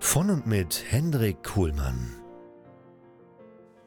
Von und mit Hendrik Kuhlmann.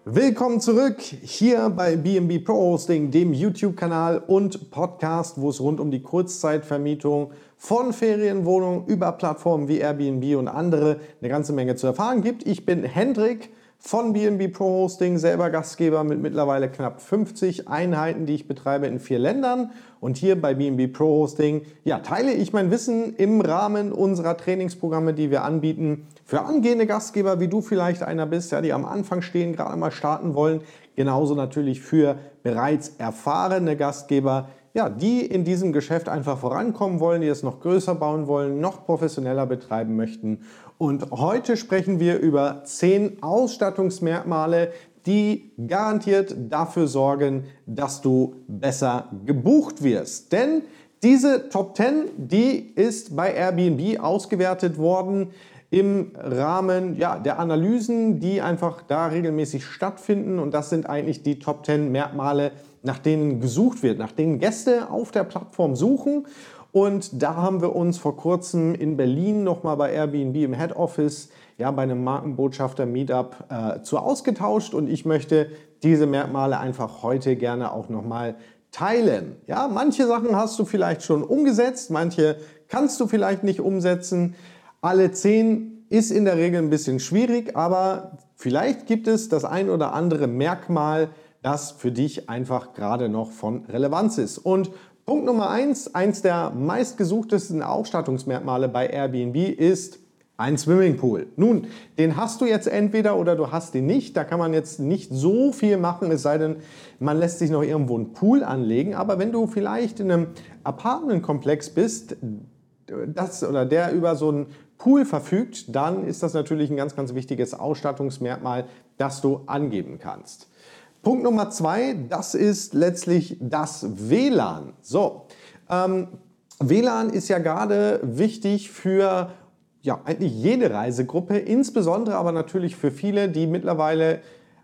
Willkommen zurück hier bei BNB Pro Hosting, dem YouTube-Kanal und Podcast, wo es rund um die Kurzzeitvermietung von Ferienwohnungen über Plattformen wie Airbnb und andere eine ganze Menge zu erfahren gibt. Ich bin Hendrik von BNB Pro Hosting, selber Gastgeber mit mittlerweile knapp 50 Einheiten, die ich betreibe in vier Ländern. Und hier bei BNB Pro Hosting ja, teile ich mein Wissen im Rahmen unserer Trainingsprogramme, die wir anbieten, für angehende Gastgeber, wie du vielleicht einer bist, ja, die am Anfang stehen, gerade mal starten wollen. Genauso natürlich für bereits erfahrene Gastgeber, ja, die in diesem Geschäft einfach vorankommen wollen, die es noch größer bauen wollen, noch professioneller betreiben möchten. Und heute sprechen wir über zehn Ausstattungsmerkmale, die garantiert dafür sorgen, dass du besser gebucht wirst. Denn diese Top 10, die ist bei Airbnb ausgewertet worden im Rahmen ja, der Analysen, die einfach da regelmäßig stattfinden. Und das sind eigentlich die Top 10 Merkmale, nach denen gesucht wird, nach denen Gäste auf der Plattform suchen. Und da haben wir uns vor kurzem in Berlin nochmal bei Airbnb im Head Office, ja, bei einem Markenbotschafter-Meetup äh, zu ausgetauscht. Und ich möchte diese Merkmale einfach heute gerne auch nochmal teilen. Ja, manche Sachen hast du vielleicht schon umgesetzt, manche kannst du vielleicht nicht umsetzen. Alle zehn ist in der Regel ein bisschen schwierig, aber vielleicht gibt es das ein oder andere Merkmal, das für dich einfach gerade noch von Relevanz ist. Und Punkt Nummer eins, eins der meistgesuchtesten Ausstattungsmerkmale bei Airbnb ist ein Swimmingpool. Nun, den hast du jetzt entweder oder du hast ihn nicht. Da kann man jetzt nicht so viel machen, es sei denn, man lässt sich noch irgendwo einen Pool anlegen. Aber wenn du vielleicht in einem Apartmentkomplex bist, das oder der über so einen Pool verfügt, dann ist das natürlich ein ganz, ganz wichtiges Ausstattungsmerkmal, das du angeben kannst. Punkt Nummer zwei, das ist letztlich das WLAN. So, ähm, WLAN ist ja gerade wichtig für ja, eigentlich jede Reisegruppe, insbesondere aber natürlich für viele, die mittlerweile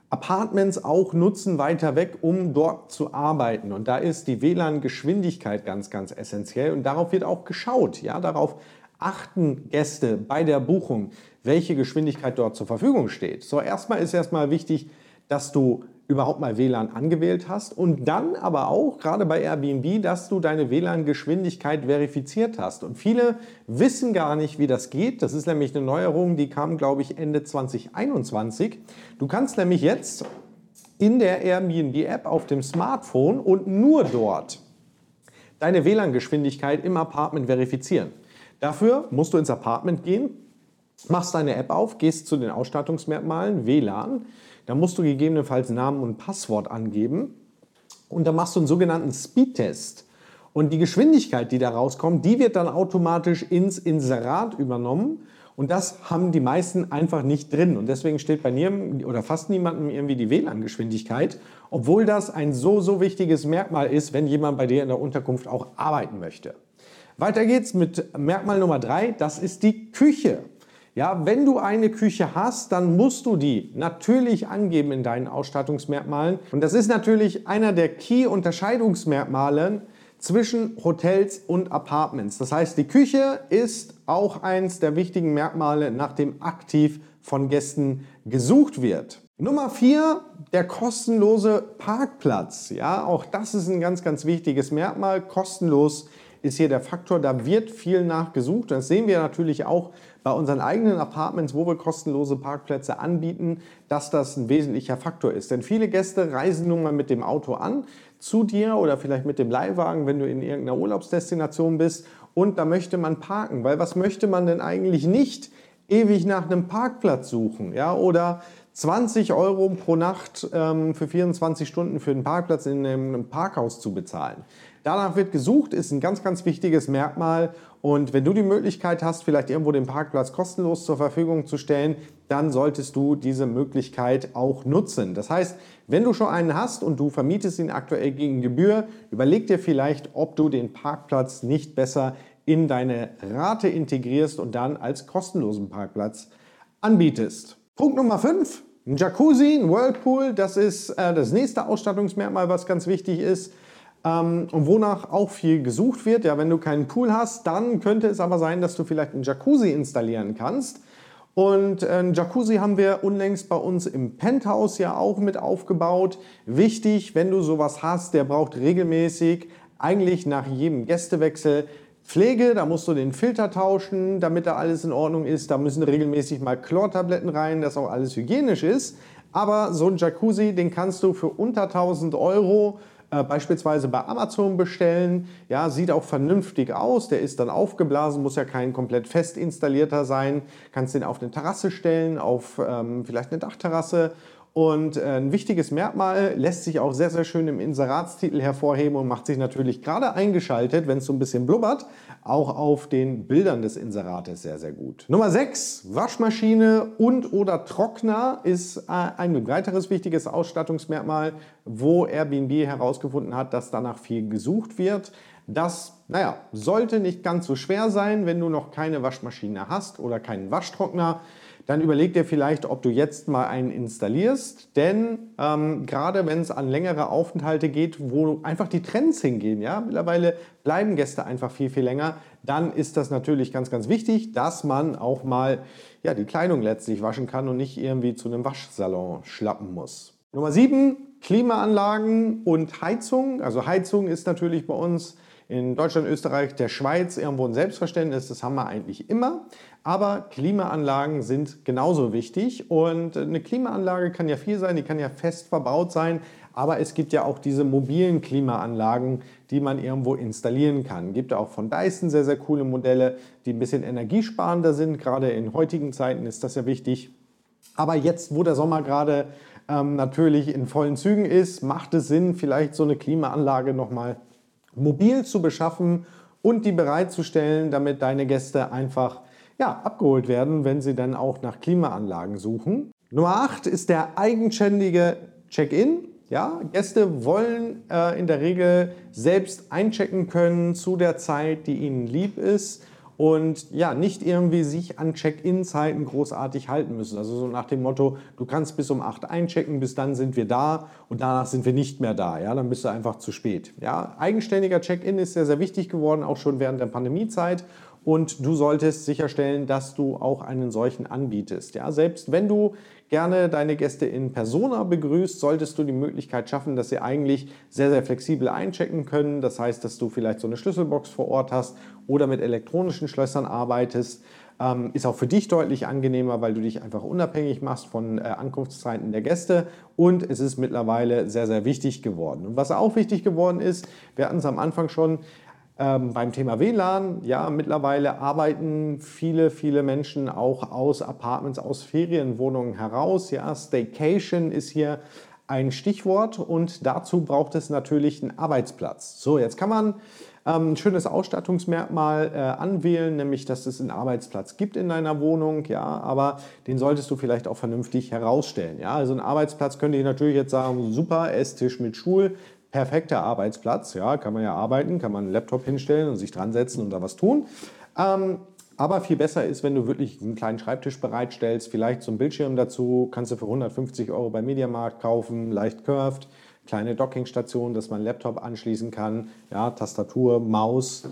Apartments auch nutzen weiter weg, um dort zu arbeiten. Und da ist die WLAN-Geschwindigkeit ganz, ganz essentiell. Und darauf wird auch geschaut. Ja, darauf achten Gäste bei der Buchung, welche Geschwindigkeit dort zur Verfügung steht. So, erstmal ist erstmal wichtig, dass du überhaupt mal WLAN angewählt hast und dann aber auch, gerade bei Airbnb, dass du deine WLAN-Geschwindigkeit verifiziert hast. Und viele wissen gar nicht, wie das geht. Das ist nämlich eine Neuerung, die kam, glaube ich, Ende 2021. Du kannst nämlich jetzt in der Airbnb-App auf dem Smartphone und nur dort deine WLAN-Geschwindigkeit im Apartment verifizieren. Dafür musst du ins Apartment gehen, machst deine App auf, gehst zu den Ausstattungsmerkmalen WLAN, da musst du gegebenenfalls Namen und Passwort angeben und dann machst du einen sogenannten Speedtest. Und die Geschwindigkeit, die da rauskommt, die wird dann automatisch ins Inserat übernommen. Und das haben die meisten einfach nicht drin. Und deswegen steht bei niemandem oder fast niemandem irgendwie die WLAN-Geschwindigkeit, obwohl das ein so, so wichtiges Merkmal ist, wenn jemand bei dir in der Unterkunft auch arbeiten möchte. Weiter geht's mit Merkmal Nummer drei. Das ist die Küche. Ja, wenn du eine Küche hast, dann musst du die natürlich angeben in deinen Ausstattungsmerkmalen. Und das ist natürlich einer der Key-Unterscheidungsmerkmale zwischen Hotels und Apartments. Das heißt, die Küche ist auch eins der wichtigen Merkmale, nach dem aktiv von Gästen gesucht wird. Nummer vier, der kostenlose Parkplatz. Ja, auch das ist ein ganz, ganz wichtiges Merkmal. Kostenlos ist hier der Faktor, da wird viel nachgesucht. Das sehen wir natürlich auch bei unseren eigenen Apartments, wo wir kostenlose Parkplätze anbieten, dass das ein wesentlicher Faktor ist. Denn viele Gäste reisen nun mal mit dem Auto an zu dir oder vielleicht mit dem Leihwagen, wenn du in irgendeiner Urlaubsdestination bist und da möchte man parken. Weil was möchte man denn eigentlich nicht? Ewig nach einem Parkplatz suchen, ja, oder 20 Euro pro Nacht ähm, für 24 Stunden für einen Parkplatz in einem Parkhaus zu bezahlen. Danach wird gesucht, ist ein ganz, ganz wichtiges Merkmal. Und wenn du die Möglichkeit hast, vielleicht irgendwo den Parkplatz kostenlos zur Verfügung zu stellen, dann solltest du diese Möglichkeit auch nutzen. Das heißt, wenn du schon einen hast und du vermietest ihn aktuell gegen Gebühr, überleg dir vielleicht, ob du den Parkplatz nicht besser in deine Rate integrierst und dann als kostenlosen Parkplatz anbietest. Punkt Nummer 5, ein Jacuzzi, ein Whirlpool, das ist äh, das nächste Ausstattungsmerkmal, was ganz wichtig ist ähm, und wonach auch viel gesucht wird. Ja, wenn du keinen Pool hast, dann könnte es aber sein, dass du vielleicht einen Jacuzzi installieren kannst. Und äh, ein Jacuzzi haben wir unlängst bei uns im Penthouse ja auch mit aufgebaut. Wichtig, wenn du sowas hast, der braucht regelmäßig, eigentlich nach jedem Gästewechsel, Pflege, da musst du den Filter tauschen, damit da alles in Ordnung ist. Da müssen regelmäßig mal Chlortabletten rein, dass auch alles hygienisch ist. Aber so ein Jacuzzi, den kannst du für unter 1000 Euro äh, beispielsweise bei Amazon bestellen. Ja, sieht auch vernünftig aus. Der ist dann aufgeblasen, muss ja kein komplett fest installierter sein. Kannst den auf eine Terrasse stellen, auf ähm, vielleicht eine Dachterrasse und äh, ein wichtiges Merkmal lässt sich auch sehr, sehr schön im Inseratstitel hervorheben und macht sich natürlich gerade eingeschaltet, wenn es so ein bisschen blubbert, auch auf den Bildern des Inserates sehr, sehr gut. Nummer 6, Waschmaschine und oder Trockner ist äh, ein weiteres wichtiges Ausstattungsmerkmal, wo Airbnb herausgefunden hat, dass danach viel gesucht wird. Das, naja, sollte nicht ganz so schwer sein, wenn du noch keine Waschmaschine hast oder keinen Waschtrockner dann überleg dir vielleicht, ob du jetzt mal einen installierst. Denn ähm, gerade wenn es an längere Aufenthalte geht, wo einfach die Trends hingehen, ja, mittlerweile bleiben Gäste einfach viel, viel länger, dann ist das natürlich ganz, ganz wichtig, dass man auch mal ja, die Kleidung letztlich waschen kann und nicht irgendwie zu einem Waschsalon schlappen muss. Nummer 7, Klimaanlagen und Heizung. Also Heizung ist natürlich bei uns in Deutschland, Österreich, der Schweiz irgendwo ein Selbstverständnis, das haben wir eigentlich immer. Aber Klimaanlagen sind genauso wichtig und eine Klimaanlage kann ja viel sein, die kann ja fest verbaut sein, aber es gibt ja auch diese mobilen Klimaanlagen, die man irgendwo installieren kann. Es gibt auch von Dyson sehr, sehr coole Modelle, die ein bisschen energiesparender sind. Gerade in heutigen Zeiten ist das ja wichtig. Aber jetzt, wo der Sommer gerade ähm, natürlich in vollen Zügen ist, macht es Sinn, vielleicht so eine Klimaanlage nochmal mobil zu beschaffen und die bereitzustellen, damit deine Gäste einfach ja, abgeholt werden, wenn sie dann auch nach Klimaanlagen suchen. Nummer 8 ist der eigenständige Check-in. Ja, Gäste wollen äh, in der Regel selbst einchecken können zu der Zeit, die ihnen lieb ist und ja, nicht irgendwie sich an Check-in-Zeiten großartig halten müssen. Also so nach dem Motto, du kannst bis um 8 einchecken, bis dann sind wir da und danach sind wir nicht mehr da. Ja, dann bist du einfach zu spät. Ja, eigenständiger Check-in ist sehr, sehr wichtig geworden, auch schon während der Pandemiezeit und du solltest sicherstellen, dass du auch einen solchen anbietest. Ja, selbst wenn du gerne deine Gäste in Persona begrüßt, solltest du die Möglichkeit schaffen, dass sie eigentlich sehr, sehr flexibel einchecken können. Das heißt, dass du vielleicht so eine Schlüsselbox vor Ort hast oder mit elektronischen Schlössern arbeitest. Ähm, ist auch für dich deutlich angenehmer, weil du dich einfach unabhängig machst von äh, Ankunftszeiten der Gäste. Und es ist mittlerweile sehr, sehr wichtig geworden. Und was auch wichtig geworden ist, wir hatten es am Anfang schon, ähm, beim Thema WLAN, ja, mittlerweile arbeiten viele, viele Menschen auch aus Apartments, aus Ferienwohnungen heraus. Ja, Staycation ist hier ein Stichwort und dazu braucht es natürlich einen Arbeitsplatz. So, jetzt kann man ähm, ein schönes Ausstattungsmerkmal äh, anwählen, nämlich dass es einen Arbeitsplatz gibt in deiner Wohnung, ja, aber den solltest du vielleicht auch vernünftig herausstellen. Ja, also ein Arbeitsplatz könnte ich natürlich jetzt sagen, super, Esstisch mit Stuhl, perfekter Arbeitsplatz. Ja, kann man ja arbeiten, kann man einen Laptop hinstellen und sich dran setzen und da was tun. Ähm, aber viel besser ist, wenn du wirklich einen kleinen Schreibtisch bereitstellst, vielleicht so einen Bildschirm dazu, kannst du für 150 Euro beim Mediamarkt kaufen, leicht curved, kleine Dockingstation, dass man einen Laptop anschließen kann, ja, Tastatur, Maus.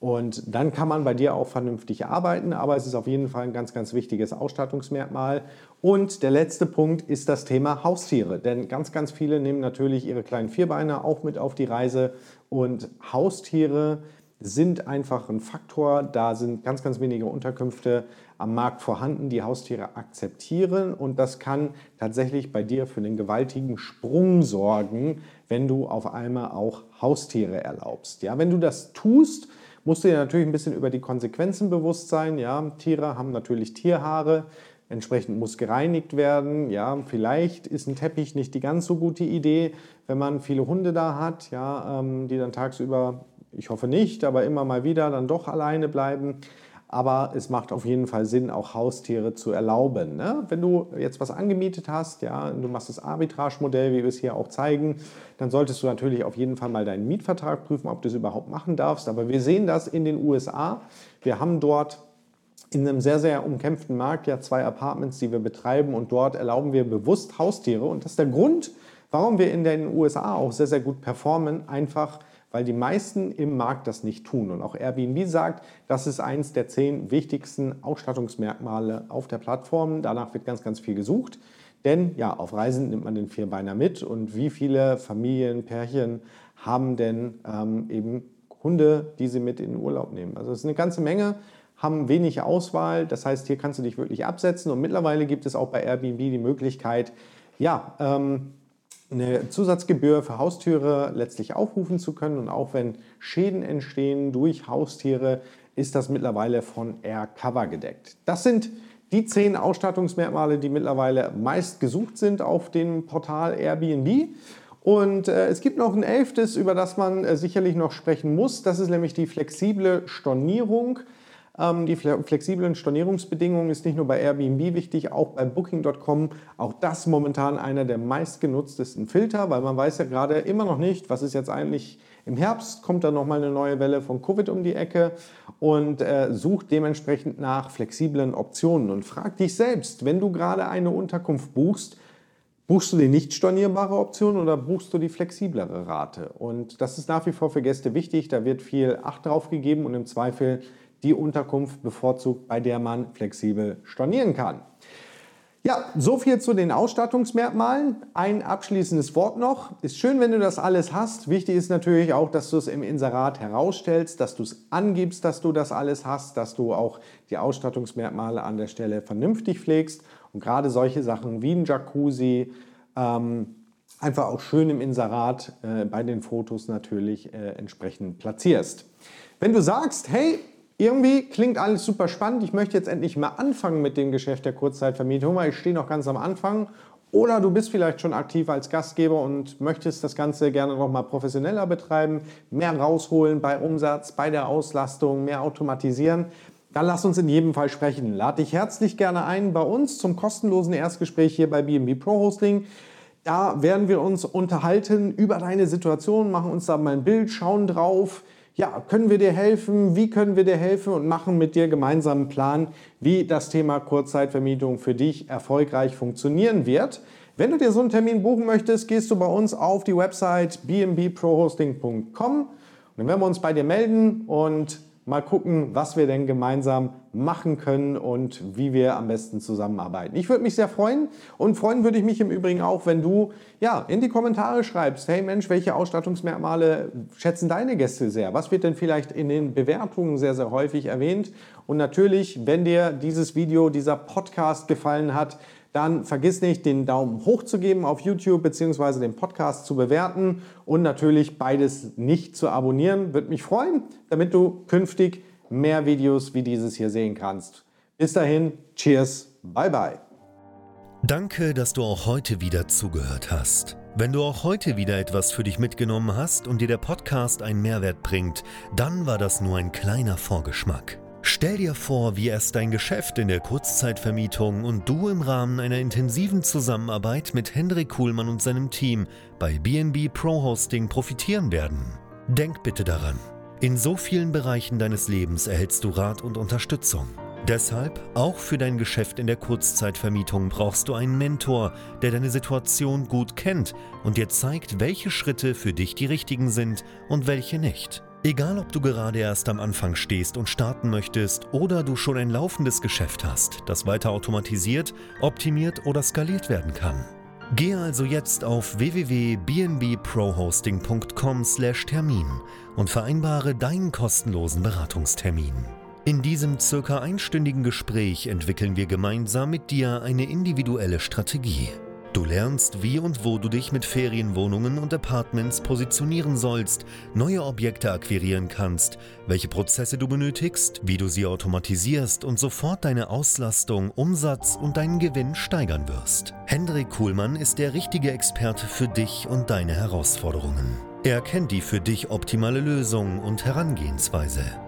Und dann kann man bei dir auch vernünftig arbeiten, aber es ist auf jeden Fall ein ganz, ganz wichtiges Ausstattungsmerkmal. Und der letzte Punkt ist das Thema Haustiere. Denn ganz, ganz viele nehmen natürlich ihre kleinen Vierbeiner auch mit auf die Reise. Und Haustiere sind einfach ein Faktor. Da sind ganz, ganz wenige Unterkünfte am Markt vorhanden, die Haustiere akzeptieren und das kann tatsächlich bei dir für einen gewaltigen Sprung sorgen, wenn du auf einmal auch Haustiere erlaubst. Ja, wenn du das tust, musst du dir natürlich ein bisschen über die Konsequenzen bewusst sein. Ja, Tiere haben natürlich Tierhaare. Entsprechend muss gereinigt werden. Ja, vielleicht ist ein Teppich nicht die ganz so gute Idee, wenn man viele Hunde da hat, ja, ähm, die dann tagsüber, ich hoffe nicht, aber immer mal wieder dann doch alleine bleiben. Aber es macht auf jeden Fall Sinn, auch Haustiere zu erlauben. Ne? Wenn du jetzt was angemietet hast, ja, du machst das Arbitrage-Modell, wie wir es hier auch zeigen, dann solltest du natürlich auf jeden Fall mal deinen Mietvertrag prüfen, ob du es überhaupt machen darfst. Aber wir sehen das in den USA. Wir haben dort in einem sehr, sehr umkämpften Markt ja zwei Apartments, die wir betreiben und dort erlauben wir bewusst Haustiere. Und das ist der Grund, warum wir in den USA auch sehr, sehr gut performen, einfach weil die meisten im Markt das nicht tun. Und auch Airbnb sagt, das ist eines der zehn wichtigsten Ausstattungsmerkmale auf der Plattform. Danach wird ganz, ganz viel gesucht. Denn ja, auf Reisen nimmt man den Vierbeiner mit. Und wie viele Familien, Pärchen haben denn ähm, eben Hunde, die sie mit in den Urlaub nehmen? Also es ist eine ganze Menge haben wenig Auswahl. Das heißt, hier kannst du dich wirklich absetzen. Und mittlerweile gibt es auch bei Airbnb die Möglichkeit, ja, ähm, eine Zusatzgebühr für Haustiere letztlich aufrufen zu können. Und auch wenn Schäden entstehen durch Haustiere, ist das mittlerweile von AirCover gedeckt. Das sind die zehn Ausstattungsmerkmale, die mittlerweile meist gesucht sind auf dem Portal Airbnb. Und äh, es gibt noch ein elftes, über das man äh, sicherlich noch sprechen muss. Das ist nämlich die flexible Stornierung. Ähm, die flexiblen Stornierungsbedingungen ist nicht nur bei Airbnb wichtig, auch bei Booking.com. Auch das momentan einer der meistgenutztesten Filter, weil man weiß ja gerade immer noch nicht, was ist jetzt eigentlich im Herbst, kommt dann nochmal eine neue Welle von Covid um die Ecke und äh, sucht dementsprechend nach flexiblen Optionen und frag dich selbst, wenn du gerade eine Unterkunft buchst, Buchst du die nicht stornierbare Option oder buchst du die flexiblere Rate? Und das ist nach wie vor für Gäste wichtig. Da wird viel Acht drauf gegeben und im Zweifel die Unterkunft bevorzugt, bei der man flexibel stornieren kann. Ja, so viel zu den Ausstattungsmerkmalen. Ein abschließendes Wort noch. Ist schön, wenn du das alles hast. Wichtig ist natürlich auch, dass du es im Inserat herausstellst, dass du es angibst, dass du das alles hast, dass du auch die Ausstattungsmerkmale an der Stelle vernünftig pflegst und gerade solche Sachen wie ein Jacuzzi ähm, einfach auch schön im Inserat äh, bei den Fotos natürlich äh, entsprechend platzierst. Wenn du sagst, hey, irgendwie klingt alles super spannend. Ich möchte jetzt endlich mal anfangen mit dem Geschäft der Kurzzeitvermietung, weil ich stehe noch ganz am Anfang. Oder du bist vielleicht schon aktiv als Gastgeber und möchtest das Ganze gerne noch mal professioneller betreiben, mehr rausholen bei Umsatz, bei der Auslastung, mehr automatisieren. Dann lass uns in jedem Fall sprechen. Lade dich herzlich gerne ein bei uns zum kostenlosen Erstgespräch hier bei BNB Pro Hosting. Da werden wir uns unterhalten über deine Situation, machen uns da mal ein Bild, schauen drauf, ja, können wir dir helfen? Wie können wir dir helfen? Und machen mit dir gemeinsam einen Plan, wie das Thema Kurzzeitvermietung für dich erfolgreich funktionieren wird. Wenn du dir so einen Termin buchen möchtest, gehst du bei uns auf die Website bnbprohosting.com und dann werden wir uns bei dir melden und mal gucken, was wir denn gemeinsam machen können und wie wir am besten zusammenarbeiten. Ich würde mich sehr freuen und freuen würde ich mich im Übrigen auch, wenn du ja in die Kommentare schreibst, hey Mensch, welche Ausstattungsmerkmale schätzen deine Gäste sehr? Was wird denn vielleicht in den Bewertungen sehr sehr häufig erwähnt? Und natürlich, wenn dir dieses Video, dieser Podcast gefallen hat, dann vergiss nicht, den Daumen hoch zu geben auf YouTube bzw. den Podcast zu bewerten und natürlich beides nicht zu abonnieren. Würde mich freuen, damit du künftig mehr Videos wie dieses hier sehen kannst. Bis dahin, cheers, bye bye. Danke, dass du auch heute wieder zugehört hast. Wenn du auch heute wieder etwas für dich mitgenommen hast und dir der Podcast einen Mehrwert bringt, dann war das nur ein kleiner Vorgeschmack. Stell dir vor, wie erst dein Geschäft in der Kurzzeitvermietung und du im Rahmen einer intensiven Zusammenarbeit mit Hendrik Kuhlmann und seinem Team bei BNB Pro Hosting profitieren werden. Denk bitte daran, in so vielen Bereichen deines Lebens erhältst du Rat und Unterstützung. Deshalb, auch für dein Geschäft in der Kurzzeitvermietung brauchst du einen Mentor, der deine Situation gut kennt und dir zeigt, welche Schritte für dich die richtigen sind und welche nicht. Egal, ob du gerade erst am Anfang stehst und starten möchtest oder du schon ein laufendes Geschäft hast, das weiter automatisiert, optimiert oder skaliert werden kann. Gehe also jetzt auf www.bnbprohosting.com/termin und vereinbare deinen kostenlosen Beratungstermin. In diesem circa einstündigen Gespräch entwickeln wir gemeinsam mit dir eine individuelle Strategie. Du lernst, wie und wo du dich mit Ferienwohnungen und Apartments positionieren sollst, neue Objekte akquirieren kannst, welche Prozesse du benötigst, wie du sie automatisierst und sofort deine Auslastung, Umsatz und deinen Gewinn steigern wirst. Hendrik Kuhlmann ist der richtige Experte für dich und deine Herausforderungen. Er kennt die für dich optimale Lösung und Herangehensweise.